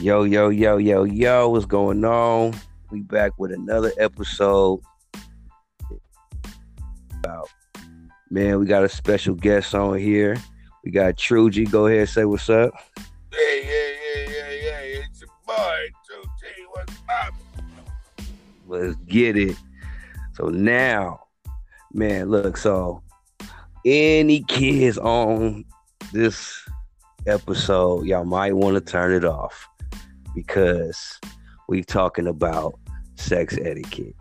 Yo, yo, yo, yo, yo, what's going on? We back with another episode. About man, we got a special guest on here. We got Trugy. Go ahead, say what's up. Hey, hey, hey, hey, hey, it's your boy, 2T. What's up? Let's get it. So now, man, look, so any kids on this episode, y'all might want to turn it off because we talking about sex etiquette.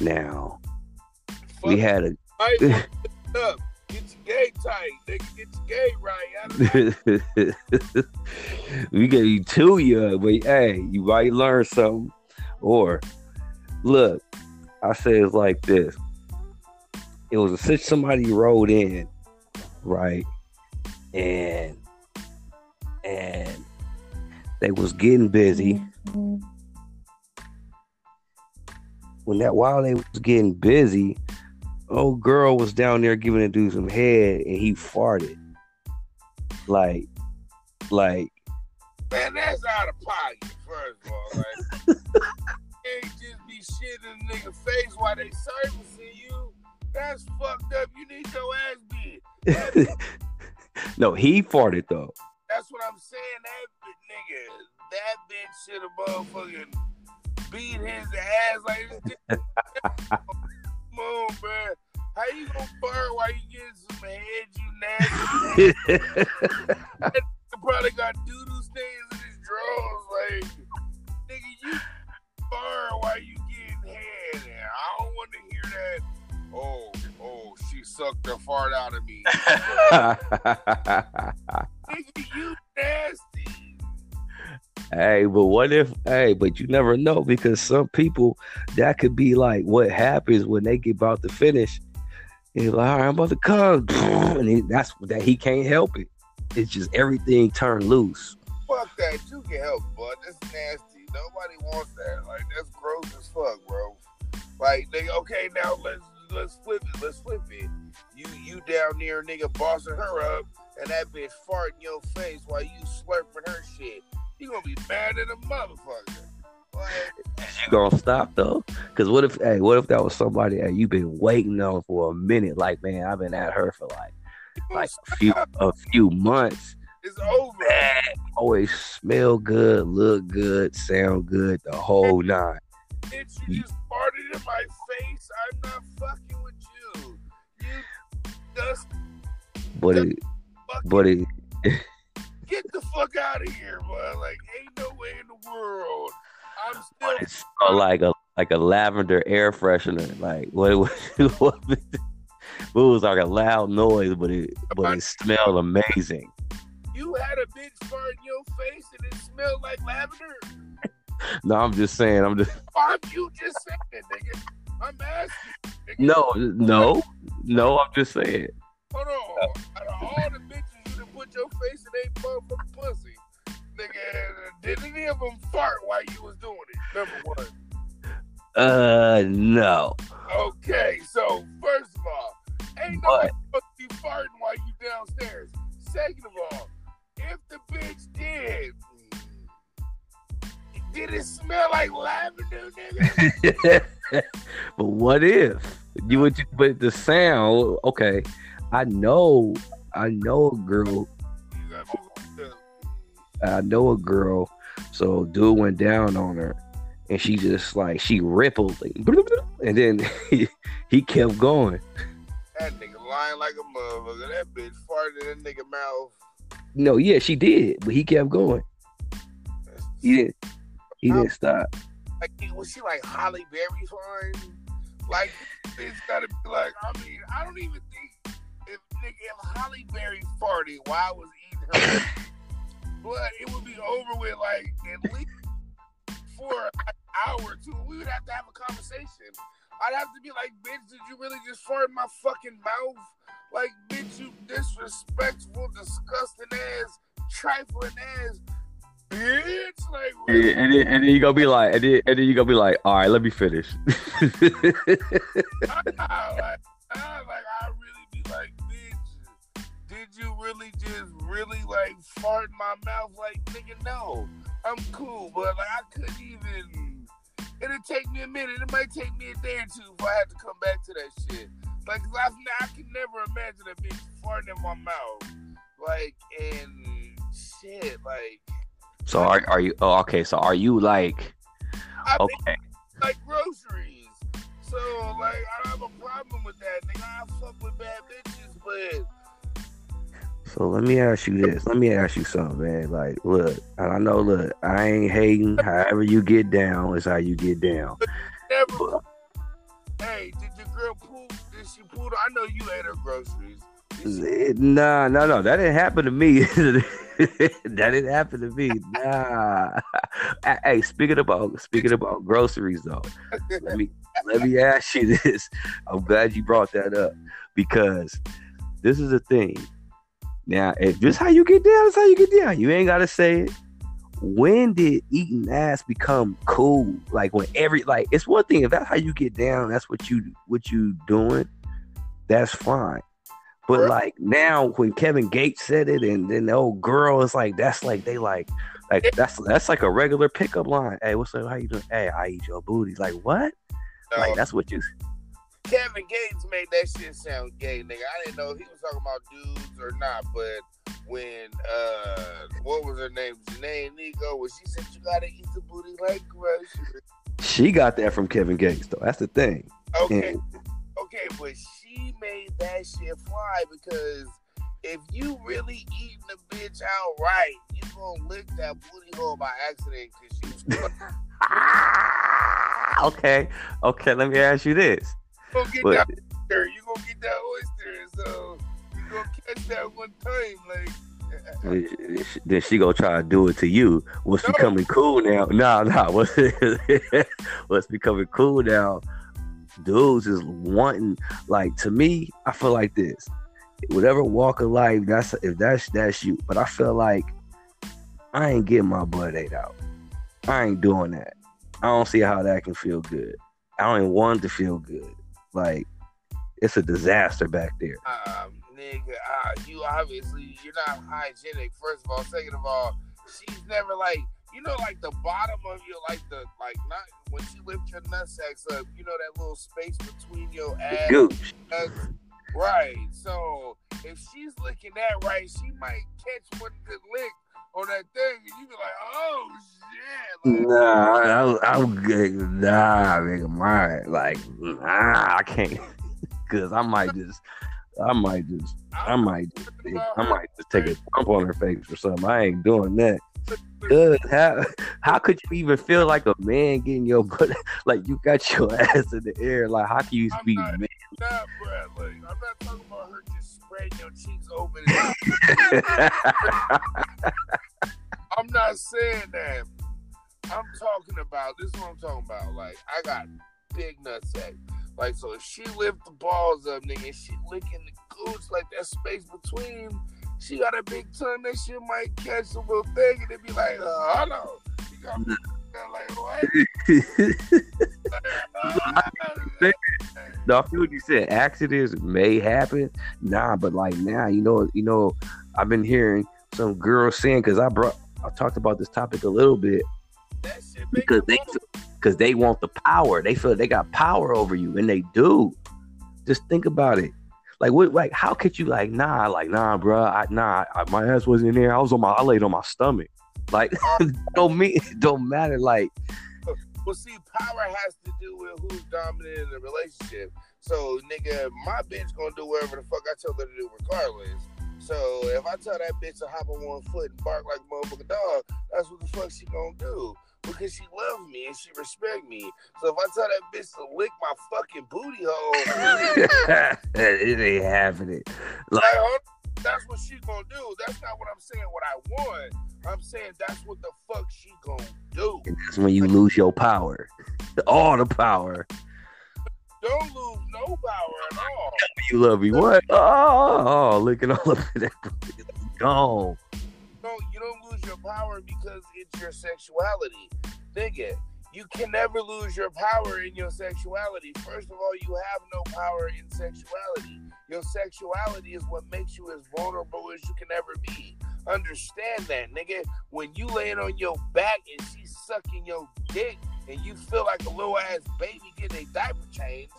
Now, we had a I want to up. Get your gay tight, nigga. Get your gay right. We gave you two young, but hey, you might learn something. Or look, I say it's like this. It was a such somebody rode in, right? And and they was getting busy. When that while they was getting busy, old girl was down there giving a dude some head and he farted. Like like Man, that's out of pocket, first of all. Like, can't just be shitting in a nigga face while they servicing you. That's fucked up. You need your ass beat. no, he farted though. That's what I'm saying. That that bitch should have motherfucking beat his ass like this. Come on, man. How you gonna fart while you getting some head, you nasty? Probably got doodle stains in his drawers. Like, nigga, you fart while you getting head. And I don't want to hear that. Oh, oh, she sucked the fart out of me. nigga, you. Hey, but what if? Hey, but you never know because some people that could be like what happens when they get about to finish. He's like, all right, I'm about to come, and he, that's that he can't help it. It's just everything turned loose. Fuck that. You can help, bud. That's nasty. Nobody wants that. Like that's gross as fuck, bro. Like nigga, okay, now let's let's flip it. Let's flip it. You you down there, nigga, bossing her up, and that bitch fart in your face while you slurping her shit. You gonna be mad at a motherfucker. You gonna stop though? Because what if? Hey, what if that was somebody that you've been waiting on for a minute? Like, man, I've been at her for like like a few a few months. it's over. Man, always smell good, look good, sound good, the whole nine. Bitch, you just farted in my face. I'm not fucking with you. You just But it, fucking but it, the fuck out of here, boy. Like, ain't no way in the world. I'm still but it like a like a lavender air freshener. Like what it was, what it was like a loud noise, but it but it smelled amazing. You had a bitch fart in your face and it smelled like lavender. No, I'm just saying. I'm just Why you just saying, nigga? I'm asking. Nigga. no, no, no. I'm just saying. Hold on. Out of all the bitches you done put your face in they motherfucking pussy, nigga, did any of them fart while you was doing it? Number one. Uh, no. Okay, so first of all, ain't nobody supposed to be farting while you downstairs. Second of all, if the bitch did, did it smell like lavender, nigga? but what if you would? But the sound. Okay, I know. I know a girl. I know a girl. So dude went down on her, and she just like she rippled, like, and then he, he kept going. That nigga lying like a motherfucker. That bitch farted in that nigga mouth. No, yeah, she did, but he kept going. He didn't. He didn't stop. Like, was she like Halle Berry fine? Like, it's gotta be like, I mean, I don't even think if nigga if Halle Berry farted why was eating her blood, it would be over with like at least for an hour or two. We would have to have a conversation. I'd have to be like, bitch, did you really just fart in my fucking mouth? Like, bitch, you disrespectful, disgusting ass, trifling ass bitch. Like, really? and then, and then you gonna be like, and then, and then you gonna be like, all right, let me finish. I, like, I, like, I really be like, you really just really like fart in my mouth? Like, nigga, no. I'm cool, but like I couldn't even. It'll take me a minute. It might take me a day or two before I have to come back to that shit. Like, I've, I can never imagine a bitch farting in my mouth. Like, and shit, like. So are are you? Oh, okay. So are you like? I Okay. like groceries. So like I don't have a problem with that. Nigga, I fuck with bad bitches, but So let me ask you this. Let me ask you something, man. Like, look, I know, look, I ain't hating. However you get down is how you get down. never. Hey, did your girl poop? Did she poop? I know you ate her groceries. She- Nah, no, no, that didn't happen to me. that didn't happen to me. Nah. hey, speaking about speaking about groceries though, let me let me ask you this. I'm glad you brought that up because this is a thing. Now, if this how you get down, that's how you get down. You ain't gotta say it. When did eating ass become cool? Like when every like it's one thing if that's how you get down, that's what you what you doing. That's fine. But like now, when Kevin Gates said it, and then the old girl is like, that's like they like, like that's that's like a regular pickup line. Hey, what's up? How you doing? Hey, I eat your booty. Like what? Like that's what you. Kevin Gates made that shit sound gay, nigga. I didn't know if he was talking about dudes or not, but when uh what was her name? Jhené Aiko, when she said you gotta eat the booty like groceries. She got that from Kevin Gates though. That's the thing. Okay, And okay, but she made that shit fly because if you really eating the bitch out right, you gonna lick that booty hole by accident because she was okay, okay. Let me ask you this. Gonna get But that oyster. You gonna get that oyster, so you gonna catch that one time, like. then she gonna try to do it to you. What's No. becoming cool now? Nah, nah. What's what's becoming cool now? Dudes is wanting like to me. I feel like this. Whatever walk of life, that's if that's that's you. But I feel like I ain't getting my butt ate out. I ain't doing that. I don't see how that can feel good. I don't even want to feel good. Like it's a disaster back there. um, nigga, uh, you obviously you're not hygienic. First of all, second of all, she's never like you know like the bottom of your like the like not when she lift your nutsacks up. You know that little space between your ass. Gooch. Right. So if she's licking that right, she might catch one good lick on that thing, and you be like, oh shit. Like, Nah, I, I'm good. Nah, nigga, my like, nah, I can't, cause I might just, I might just, I might, just, I might just take a bump on her face or something. I ain't doing that. Good. How, how could you even feel like a man getting your butt, like you got your ass in the air? Like, how can you I'm be not- man? Like, I'm not talking about her just spreading your cheeks open. I'm not saying that. I'm talking about this. Is what I'm talking about. Like I got big nutsack. Like so, if she lift the balls up, nigga, she licking the gooch like that space between. She got a big tongue. That shit might catch a little thing, and it be like, uh, hello. You got like what? No, I feel what you said. Accidents may happen. Nah, but like now, you know, you know, I've been hearing some girls saying because I brought, I talked about this topic a little bit because they, because they want the power. They feel they got power over you, and they do. Just think about it. Like what? Like how could you like nah? Like nah, bro. I nah. I, my ass wasn't in there. I was on my. I laid on my stomach. Like don't mean don't matter. Like Well, see, power has to do with who's dominant in the relationship. So, nigga, my bitch gonna do whatever the fuck I tell her to do, regardless. So, if I tell that bitch to hop on one foot and bark like a motherfucking dog, that's what the fuck she gonna do. Because she love me and she respect me. So if I tell that bitch to lick my fucking booty hole, it ain't happening. like, huh? That's what she gonna do. That's not what I'm saying. What I want. I'm saying that's what the fuck she gonna do. And that's when you lose your power, all the power. Don't lose no power at all. You love me what? Oh, oh looking all up at that. booty. Gone. don't you don't lose your power because it's your sexuality. Nigga, you can never lose your power in your sexuality. First of all, you have no power in sexuality. Your sexuality is what makes you as vulnerable as you can ever be. understand that, nigga. When you laying on your back and she's sucking your dick and you feel like a little ass baby getting a diaper changed,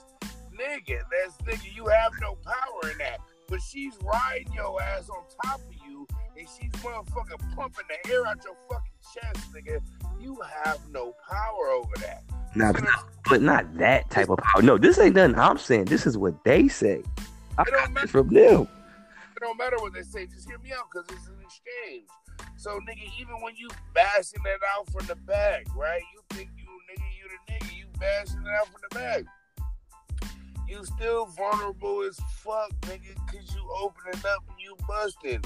nigga, that's nigga, you have no power in that. But she's riding your ass on top of you and she's motherfucking pumping the air out your fucking chest, nigga. You have no power over that. Nah, but not, but not that type of power. No, this ain't nothing I'm saying. This is what they say. I It don't matter. from them. It don't matter what they say. Just hear me out, cause it's an exchange. So, nigga, even when you bashing that out from the back, right? You think you nigga, you the nigga, you bashing it out from the back. You still vulnerable as fuck, nigga, cause you opening up and you busting.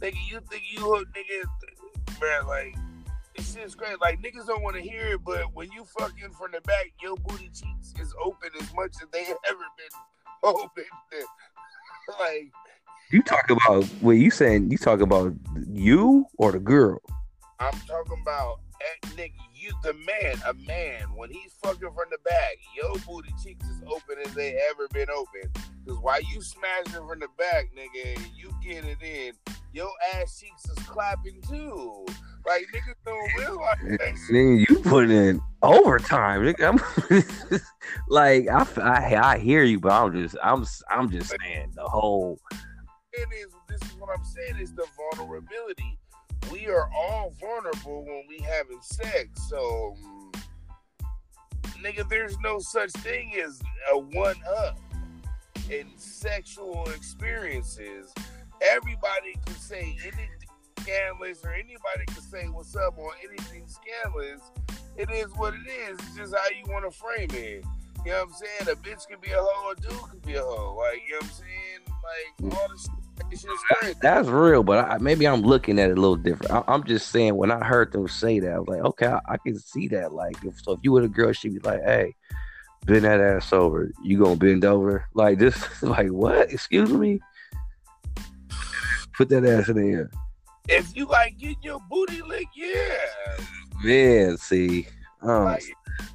Nigga, you think you hook nigga, man, like, it's just great. Like, niggas don't want to hear it, but when you fucking from the back, your booty cheeks is open as much as they ever been open. like, You talk about what you saying? You talk about you or the girl? I'm talking about eh, nigga, you the man, a man, when he's fucking from the back, your booty cheeks is open as they ever been open. Cause while you smashing from the back, nigga, you get it in, your ass cheeks is clapping too. Like niggas don't realize that. Nigga, you put in overtime. Nigga. Like I, I, I hear you, but I'm just I'm I'm just saying the whole. It is this is what I'm saying is the vulnerability. We are all vulnerable when we having sex. So mm, nigga, there's no such thing as a one up in sexual experiences. Everybody can say anything scandalous or anybody can say what's up on anything scandalous. It is what it is. It's just how you want to frame it. You know what I'm saying? A bitch can be a hoe, a dude can be a hoe. Like, you know what I'm saying? Like, mm. all this shit, it's just crazy. That's real, but I, maybe I'm looking at it a little different. I, I'm just saying when I heard them say that, I was like, okay, I, I can see that. Like, if, so if you were a girl, she'd be like, hey, bend that ass over. You gonna bend over like this? Like what? Excuse me. Put that ass in the air. If you like getting your booty licked, yeah. Man, see, um, Like,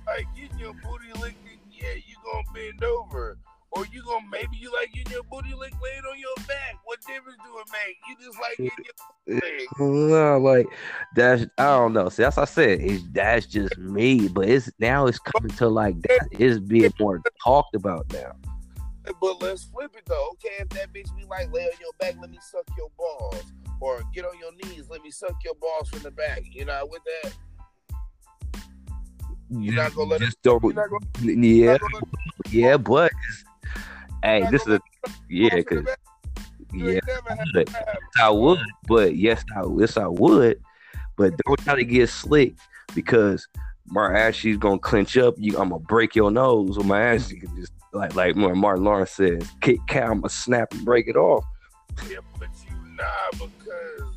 like getting your booty licked, yeah, you gonna bend over. Or you gonna maybe you like getting your booty licked laying on your back. What difference do it make? You just like getting your booty like that's I don't know. See, that's I said. It's that's just me, but it's now it's coming to like that is being more talked about now. But let's flip it though. Okay, if that bitch be like, lay on your back, let me suck your balls. Or get on your knees, let me suck your balls from the back. You know, with that, You're not gonna let just don't. gonna, Yeah, you're not gonna yeah, but hey, this is a yeah, balls from the cause yeah, ain't never had but that. I would, but yes, I yes I would, but don't try to get slick because my ass she's gonna clench up. You, I'm gonna break your nose with my ass. You can just like like Martin Lawrence says, kick I'm gonna snap and break it off. Yeah, but you not because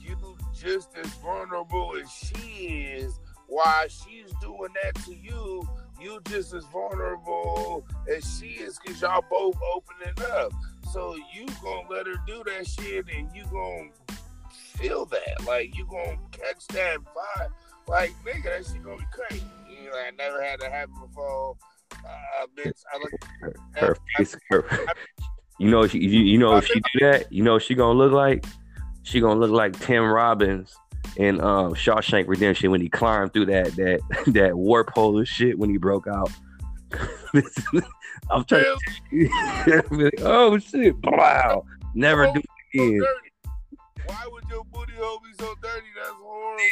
you just as vulnerable as she is. While she's doing that to you, you just as vulnerable as she is because y'all both opening up. So you gonna let her do that shit and you gonna feel that. Like you gonna catch that vibe. Like nigga, that shit gonna be crazy. You know, I never had that happen before. Bitch, I look Her, face, her. You know, she, you, you know, if she do that, you know, she gonna look like. She gonna look like Tim Robbins in um, Shawshank Redemption when he climbed through that that that warp hole of shit when he broke out. I'm trying. To, like, oh shit! Wow, never do it again. Why would your booty hole be so dirty? That's horrible.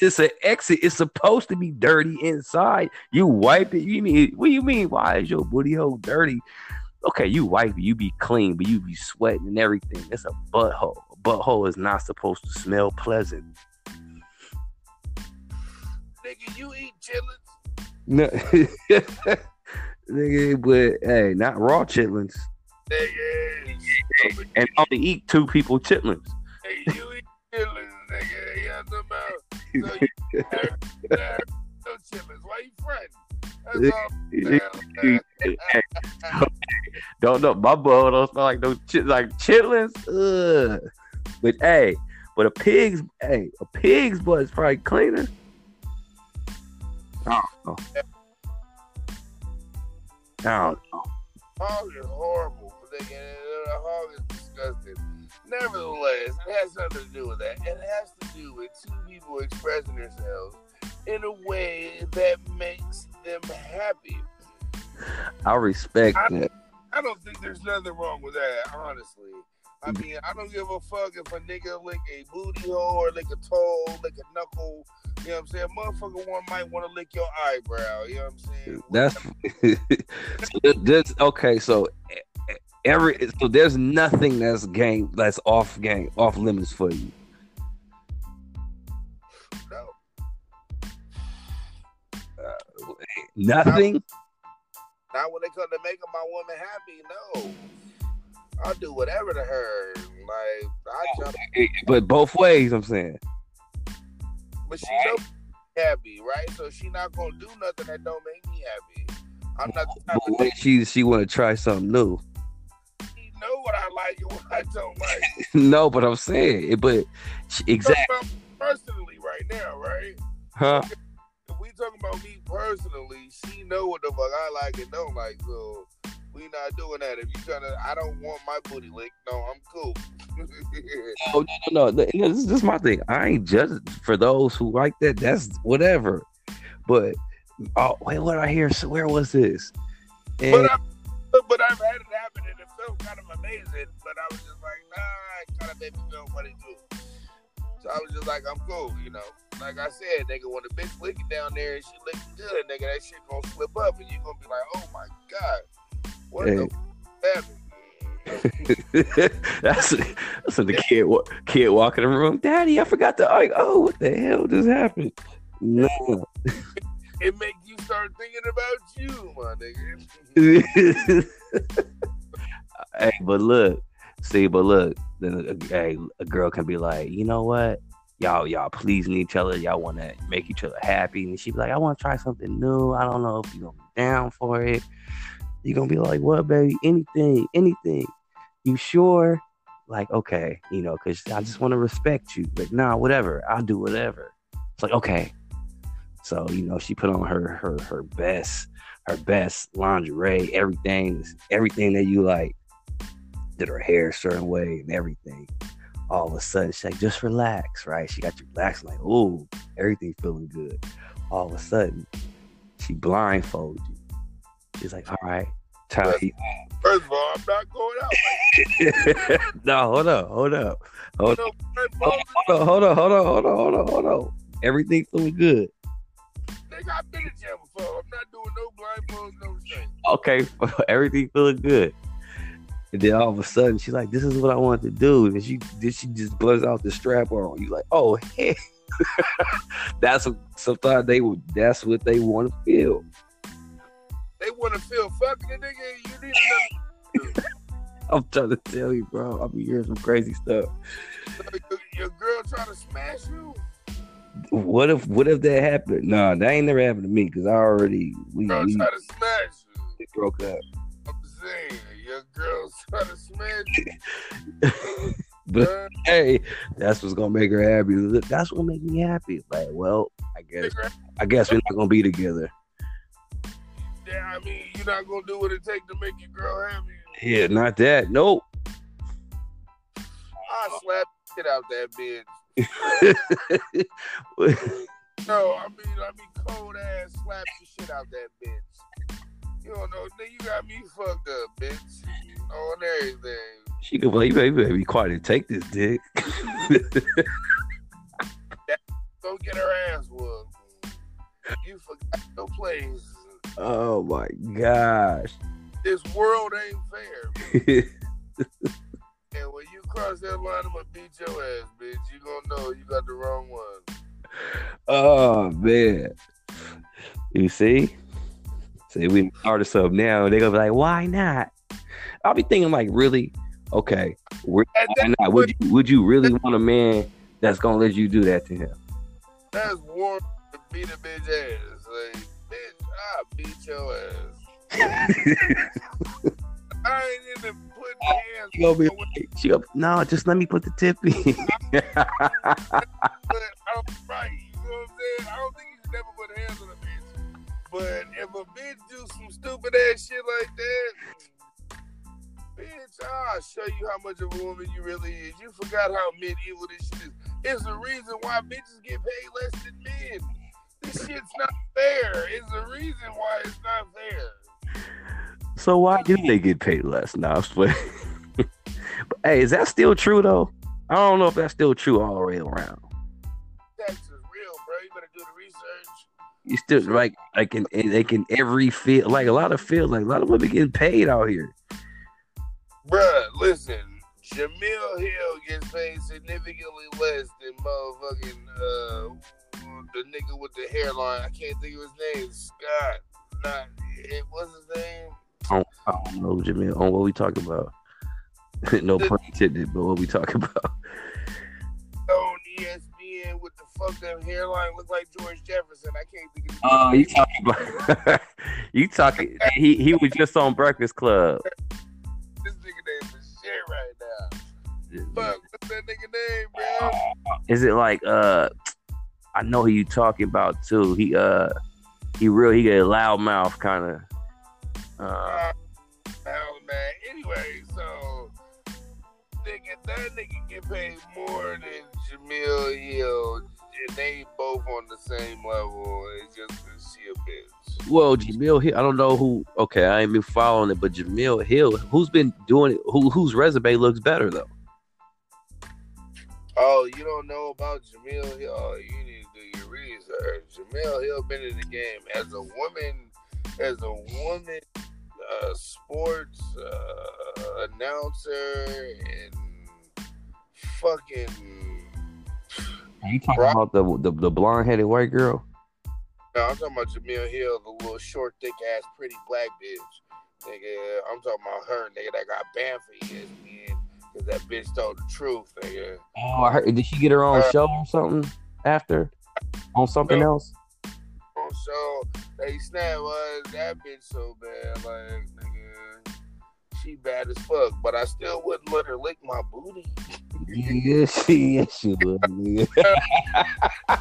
It's an exit. It's supposed to be dirty inside. You wipe it. You mean? What do you mean? Why is your booty hole dirty? Okay, you wipe it. You be clean, but you be sweating and everything. It's a butthole. A butthole is not supposed to smell pleasant. Nigga, you eat chitlins. No, nigga, but hey, not raw chitlins. Nigga. And only eat two people chitlins. Hey, you eat chitlins, nigga. Have them out. So you no chitlins. Why you fronting? That's all. Hey, don't know. My butt don't smell like no chit like chitlins. Ugh. But hey, but a pig's hey, a pig's butt is probably cleaner. I don't know. I don't know. Hog is horrible. Nigga, a hog is disgusting. Nevertheless, it has nothing to do with that. It has to do with two people expressing themselves in a way that makes them happy. I respect I- that. I don't think there's nothing wrong with that, honestly. I mean, I don't give a fuck if a nigga lick a booty hole or lick a toe, lick a knuckle. You know what I'm saying? Motherfucker one might want to lick your eyebrow. You know what I'm saying? That's that's okay. So every so there's nothing that's game that's off game off limits for you. Uh, no. Nothing. Not when they come to making my woman happy. No. I'll do whatever to her. Like, I oh, jump, But both ways, I'm saying. but she me happy, right? So she not gonna do nothing that don't make me happy. I'm not But she she want to try something new. Know what I like and what I don't like. no, but I'm saying it. But exactly, personally right now, right? huh? If we talking about me personally, she know what the fuck I like and don't like. So we not doing that. If you gonna, I don't want my booty licked. No, I'm cool. Oh, no, no, no. no, This, this is my thing. I ain't judging for those who like that. That's whatever. But oh wait, what I hear? So where was this? And, but I, but I've had it happen and it felt kind of amazing. But I was just like, nah, it kind of made me feel funny too. So I was just like, I'm cool, you know. Like I said, nigga, when the bitch licking down there and she licking good, nigga, that shit gonna slip up and you gonna be like, oh my god, what Hey. the f- happened? that's that's when the kid kid walking in the room. Daddy, I forgot to. Like, oh, what the hell just happened? No. It make you start thinking about you, my nigga. hey, but look, see, but look, then a, girl can be like, you know what? Y'all, y'all pleasing each other. Y'all want to make each other happy, and she be like, I want to try something new. I don't know if you gonna be down for it. You gonna be like, what, baby? Anything, anything. You sure? Like, okay, you know, because I just want to respect you. But nah, whatever. I'll do whatever. It's like, okay. So you know, she put on her her her best her best lingerie, everything, everything that you like. Did her hair a certain way and everything. All of a sudden, she's like, just relax, right? She got you relaxed, like, ooh, everything feeling good. All of a sudden, she blindfolds you. She's like, all right, time. First of all, I'm not going out. Like, no, hold up, hold up, hold up, hold up, hold up, hold up, hold up, hold up, hold up. Everything feeling good. Nigga, I've been in jail before. I'm not doing no blindfolds, no okay, everything feeling good. And then all of a sudden, she's like, "This is what I want to do." And she did. She just buzz out the strap on you, like, "Oh, hey." that's what sometimes they would. That's what they want to feel. They want to feel fucking a nigga. You need to I'm trying to tell you, bro. I'll be hearing some crazy stuff. your, your girl trying to smash you. What if? What if that happened? No, that ain't never happened to me because I already we, Girl we, trying to smash you. broke up. I'm saying your girl's trying to smash but hey, that's what's gonna make her happy. That's what make me happy. Like, well, I guess I guess we're not gonna be together. yeah, I mean, you're not gonna do what it take to make your girl happy. Yeah, not that. Nope. I slap the shit out that bitch. No, I mean, I mean, cold ass slap the shit out that bitch. You don't know, nigga, you got me fucked up, bitch. On everything. she could play, baby, baby, be quiet and take this dick. Go get her ass whooped. You forgot your place. oh my gosh. This world ain't fair. And when you cross that line, I'm gonna beat your ass, bitch. You gonna know you got the wrong one. oh man. You see? See, we started something now. They're gonna be like, why not? I'll be thinking like, really? Okay, why not? Would you would you really want a man that's gonna let you do that to him? that's warm to beat a bitch ass. Like, bitch, I beat your ass. I ain't even putting oh, hands She gonna be like, she gonna, no, just let me put the tip in. but I'm right. You know what I'm saying? I don't think you should never put hands on a bitch. But if a bitch do some stupid ass shit like that, Bitch, I'll show you how much of a woman you really is. You forgot how medieval this shit is. It's the reason why bitches get paid less than men. This shit's not fair. It's the reason why it's not fair. So why do they get paid less now? but hey, is that still true though? I don't know if that's still true all the way around. Is real, bro. You better do the research. You still like like in, in like in every field, like a lot of fields, like a lot of women getting paid out here. Bruh, listen, Jemele Hill gets paid significantly less than motherfucking uh the nigga with the hairline. I can't think of his name. Scott. Not it what's his name? I don't, I don't know, Jimmy. On what we talking about? no pun intended, but what we talking about? On ESPN with the fuck up hairline, look like George Jefferson. I can't think of. Oh, name. you talking about? you talking? He he was just on Breakfast Club. This nigga name is shit right now. Fuck, what's that nigga name, bro? Is it like uh? I know who you talking about too. He uh, he real. He get a loud mouth kind of. Uh, hell, man. Anyway, so nigga, that nigga get paid more than Jemele Hill, and they both on the same level. It's just she a bitch. well, Jemele Hill. I don't know who. Okay, I ain't been following it, but Jemele Hill, who's been doing it? Who whose resume looks better though? Oh, you don't know about Jemele Hill? Oh, you need to do your research. Jemele Hill been in the game as a woman, as a woman, uh, sports uh, announcer, and fucking. Are you talking about the the, the blonde headed white girl? No, I'm talking about Jemele Hill, the little short, thick ass, pretty black bitch. Nigga, I'm talking about her, nigga, that got banned for E ESPN because that bitch told the truth, nigga. Oh, I heard. Did she get her own Uh, show or something after on something No. else? On show, they snap was that bitch so bad, like, nigga, she bad as fuck, but I still wouldn't let her lick my booty. Yeah, she, yes, she would. nigga.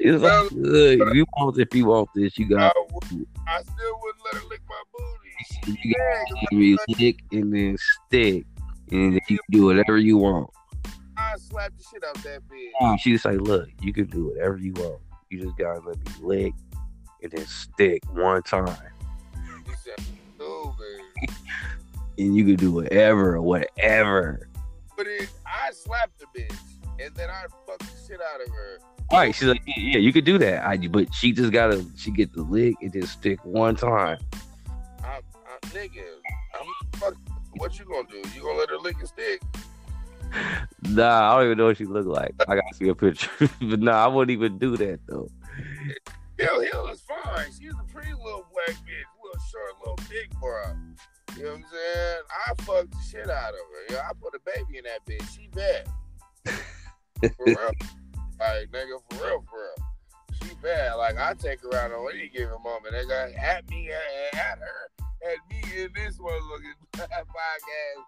she was like, "Look, if you want, if you want this, you I, got would- I still wouldn't let her lick my booty. you Yeah, got lick and then stick, and then you can do whatever you want. I slapped the shit out that bitch. And She just like, look, you can do whatever you want. You just gotta let me lick and then stick one time, She said, "No, baby." and you can do whatever, whatever. But it, I slapped the bitch, and then I fucked the shit out of her. All right, she's like, yeah, you could do that. I, but she just gotta, she get the lick and then stick one time. I'm, I'm nigga. I'm fuck. What you gonna do? You gonna let her lick and stick? Nah, I don't even know what she look like. I gotta see a picture, but nah, I wouldn't even do that though. Hill Hill is fine. She's a pretty little black bitch, little short, little dick bro. You know what I'm saying? I fucked the shit out of her. Yeah, I put a baby in that bitch. She bad. For real. like nigga, for real, for real. She bad. Like I take her out on any given moment. Nigga, at me, at, at her, in this motherfucking podcast,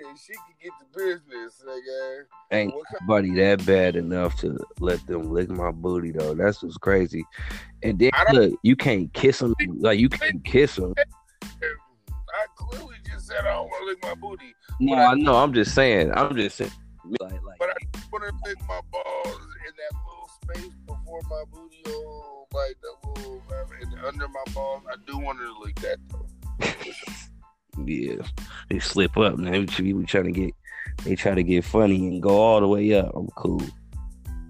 cause she can get the business, nigga. Ain't nobody that bad enough to let them lick my booty though. That's what's crazy. And then look, you can't kiss them like you can't kiss them. I clearly just said I don't want to lick my booty. No, I know. I'm just saying. I'm just saying. Like, like But I want to lick my balls in that little space before my booty hole, like that little uh, and under my balls. I do want to lick that though. yeah, they slip up. Man, we be trying to get. They try to get funny and go all the way up. I'm cool.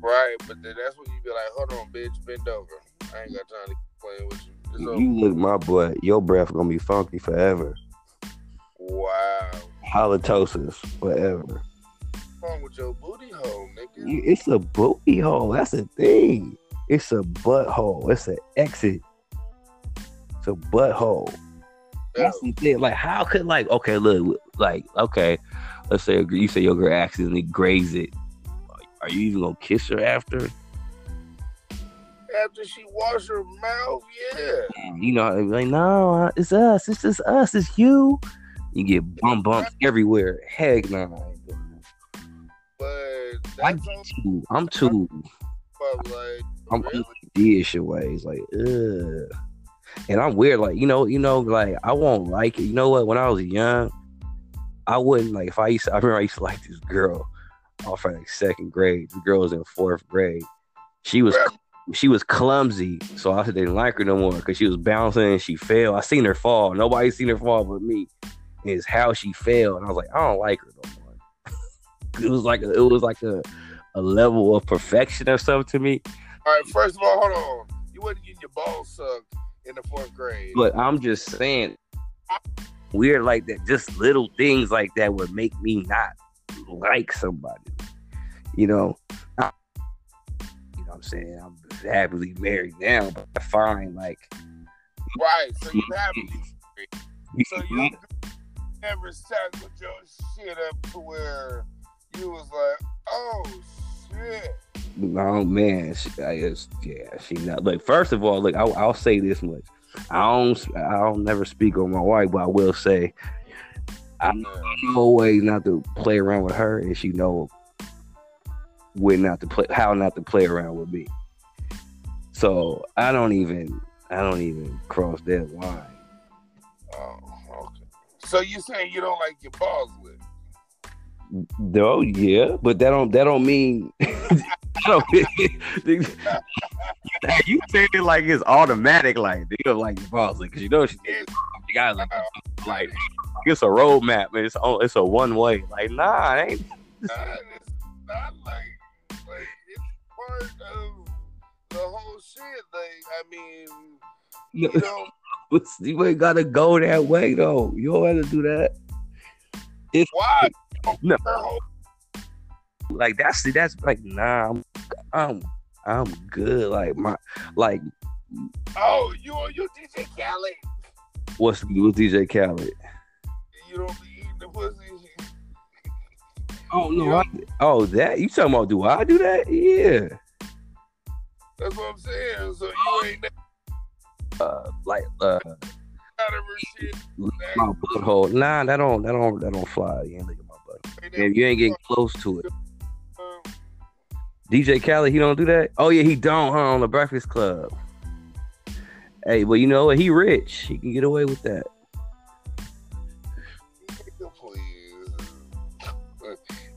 Right, but then that's when you be like, hold on, bitch, bend over. I ain't got time to keep playing with you. It's over. You look my boy. Your breath gonna be funky forever. Wow. Halitosis forever. What's wrong with your booty hole, nigga? It's a booty hole. That's the thing. It's a butthole. It's an exit. It's a butthole. That's the thing. Like, how could like okay, look, like okay, let's say you say your girl accidentally graze it. Are you even gonna kiss her after? After she wash her mouth, yeah. You know, like no, uh, it's us. It's just us. It's you. You get bump bumps everywhere. Heck no. But I that's get on too. I'm too. but like I'm really? dish ways. Like, ugh. And I'm weird. Like, you know, you know, like I won't like it. You know what? When I was young, I wouldn't like if I used to, I remember I used to like this girl off in like second grade. The girl was in fourth grade. She was she was clumsy, so I didn't like her no more because she was bouncing and she fell. I seen her fall. Nobody seen her fall but me. Is how she fell, and I was like, I don't like her no more. it was like a, it was like a a level of perfection or something to me. All right, first of all, hold on. You wasn't getting your balls sucked in the fourth grade. But I'm just saying, weird like that. Just little things like that would make me not like somebody. You know, I, you know what I'm saying? I'm happily married now, but I find like right. So you happily So you never sat with your shit up to where you was like, oh shit. No man, she, I guess, yeah, she not. Like first of all, look, I'll, I'll say this much: I don't, I don't never speak on my wife, but I will say, I know ways not to play around with her, and she know when not to play, how not to play around with me. So I don't even, I don't even cross that line. Oh, okay. So you saying you don't like your balls? No, yeah, but that don't that don't mean don't, you say it like it's automatic, like you know, like boss, because you know she did. Oh, you got like like it's a roadmap, man. It's it's a one way. Like nah, it ain't. Nah, it's not like like it's part of the whole shit. Like I mean, you know, you ain't gotta go that way though. You don't have to do that. It's why no. Like that's that's like nah. I'm I'm I'm good. Like my like. Oh, you you DJ Khaled? What's with DJ Khaled? You don't be eating the pussy. Oh no! I, oh, that you talking about? Do I do that? Yeah. That's what I'm saying. So you ain't. Uh, like uh. My butthole. Nah, that don't that don't that don't fly. You ain't look at my butt. If you ain't getting close to it. DJ Khaled, he don't do that. Oh yeah, he don't, huh? On the Breakfast Club. Hey, well, you know what? He rich. He can get away with that.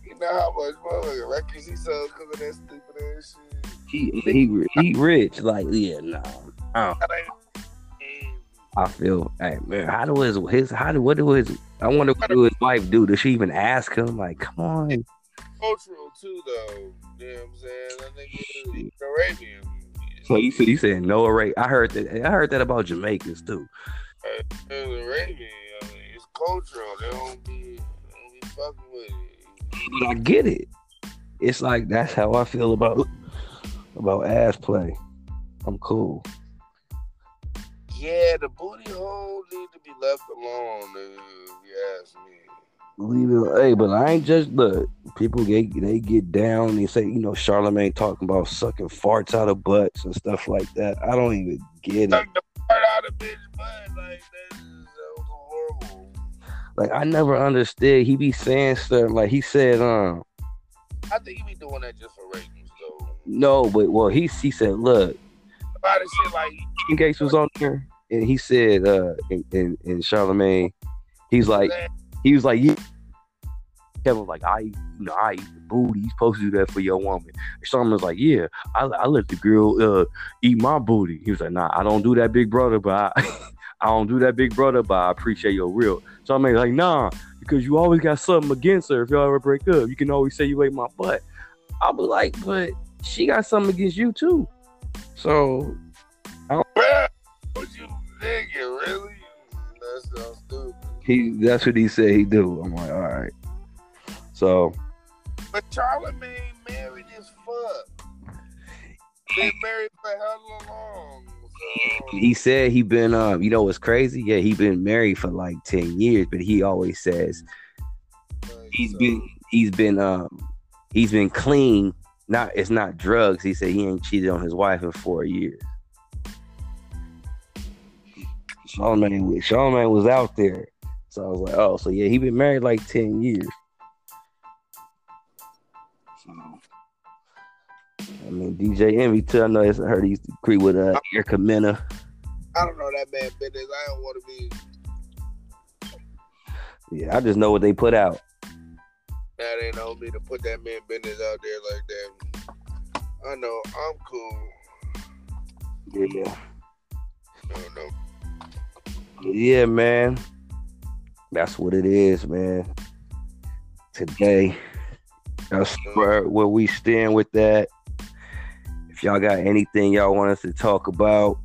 You know how much motherfucking records he sells because of that stupid ass shit. He he he rich. Like yeah, no. Nah, I feel, hey man, how do his his how do what do his I wonder what do his wife do? Does she even ask him? Like, come on. Cultural too, though. You know what I'm saying? That nigga he's Arabian. So you said you said no Arabian. I heard that. I heard that about Jamaicans too. It's Arabian. I mean, it's cultural. They don't be, they don't be fucking with it. But I get it. It's like that's how I feel about about ass play. I'm cool. Yeah, the booty hole need to be left alone, if you ask me. Leave it. Hey, but I ain't just look. People get they get down. They say you know Charlemagne talking about sucking farts out of butts and stuff like that. I don't even get Suck it. the fart out of bitch butt like that is horrible. Like I never understood. He be saying stuff like he said, um. I think he be doing that just for ratings, though. No, but well, he he said, look. A lot of shit like King Gates was on there, and he said, uh, in in, in Charlemagne, he's like. He was like, yeah. Kevin was like, I, you know, I eat the booty. You supposed to do that for your woman. And was like, yeah, I, I let the girl uh, eat my booty. He was like, nah, I don't do that, big brother, but I, I don't do that, big brother, but I appreciate your real. So I'm like, nah, because you always got something against her. If y'all ever break up, you can always say you ate my butt. I'll be like, but she got something against you too. So, I don't. What you thinking, really? Stupid. He that's what he said he do. I'm like, all right. So But Charlemagne married as fuck. Been married for hella long. So. He said he been um, you know what's crazy? Yeah, he been married for like ten years, but he always says he's so. been he's been um he's been clean. Not it's not drugs. He said he ain't cheated on his wife in four years. Charlemagne, Charlemagne was out there. So I was like, oh, so yeah, he been married like ten years. So I mean, DJ Envy too. I know I heard he used to agree with uh, Erica Mena. I don't know that man business. I don't want to be. Yeah, I just know what they put out. That ain't on me to put that man business out there like that. I know I'm cool. Yeah. No, no. Yeah, man. That's what it is, man. Today, that's where, where we stand with that. If y'all got anything y'all want us to talk about,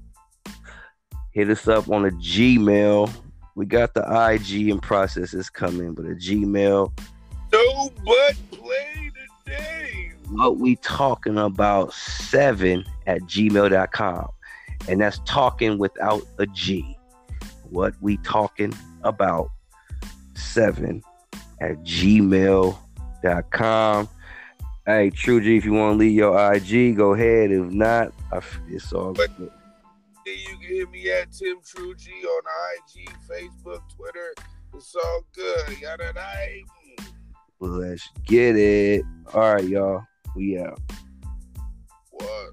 hit us up on a Gmail. We got the IG and processes coming, but a Gmail. No, but play today. What we talking about seven at gmail.com. And that's talking without a G. What we talking about seven at gmail.com. Hey, True G, if you want to leave your IG, go ahead. If not, it's all good. You can hit me at Tim True G on IG, Facebook, Twitter. It's all good. Yada, yada. Let's get it. All right, y'all. We out. What?